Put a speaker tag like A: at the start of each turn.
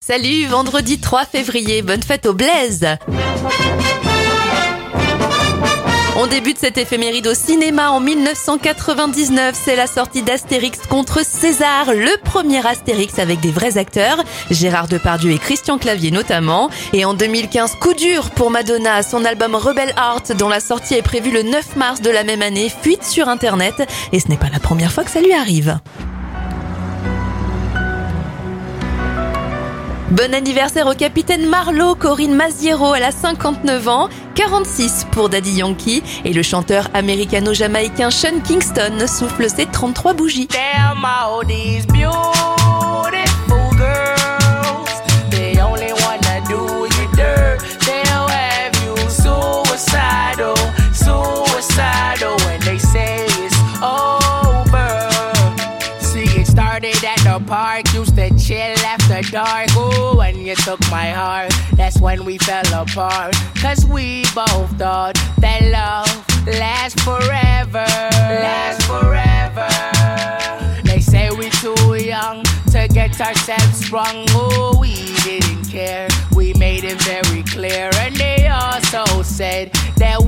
A: Salut, vendredi 3 février, bonne fête au Blaise on débute cette éphéméride au cinéma en 1999. C'est la sortie d'Astérix contre César, le premier Astérix avec des vrais acteurs, Gérard Depardieu et Christian Clavier notamment. Et en 2015, coup dur pour Madonna, son album Rebel Heart, dont la sortie est prévue le 9 mars de la même année, fuite sur Internet. Et ce n'est pas la première fois que ça lui arrive. Bon anniversaire au capitaine Marlowe, Corinne Maziero, elle a 59 ans, 46 pour Daddy Yankee et le chanteur américano-jamaïcain Sean Kingston souffle ses 33 bougies. Park, used to chill after dark. Ooh, when you took my heart, that's when we fell apart. Cause we both thought that love lasts forever. Lasts forever. They say we too young to get ourselves sprung. Oh, we didn't care. We made it very clear. And they also said that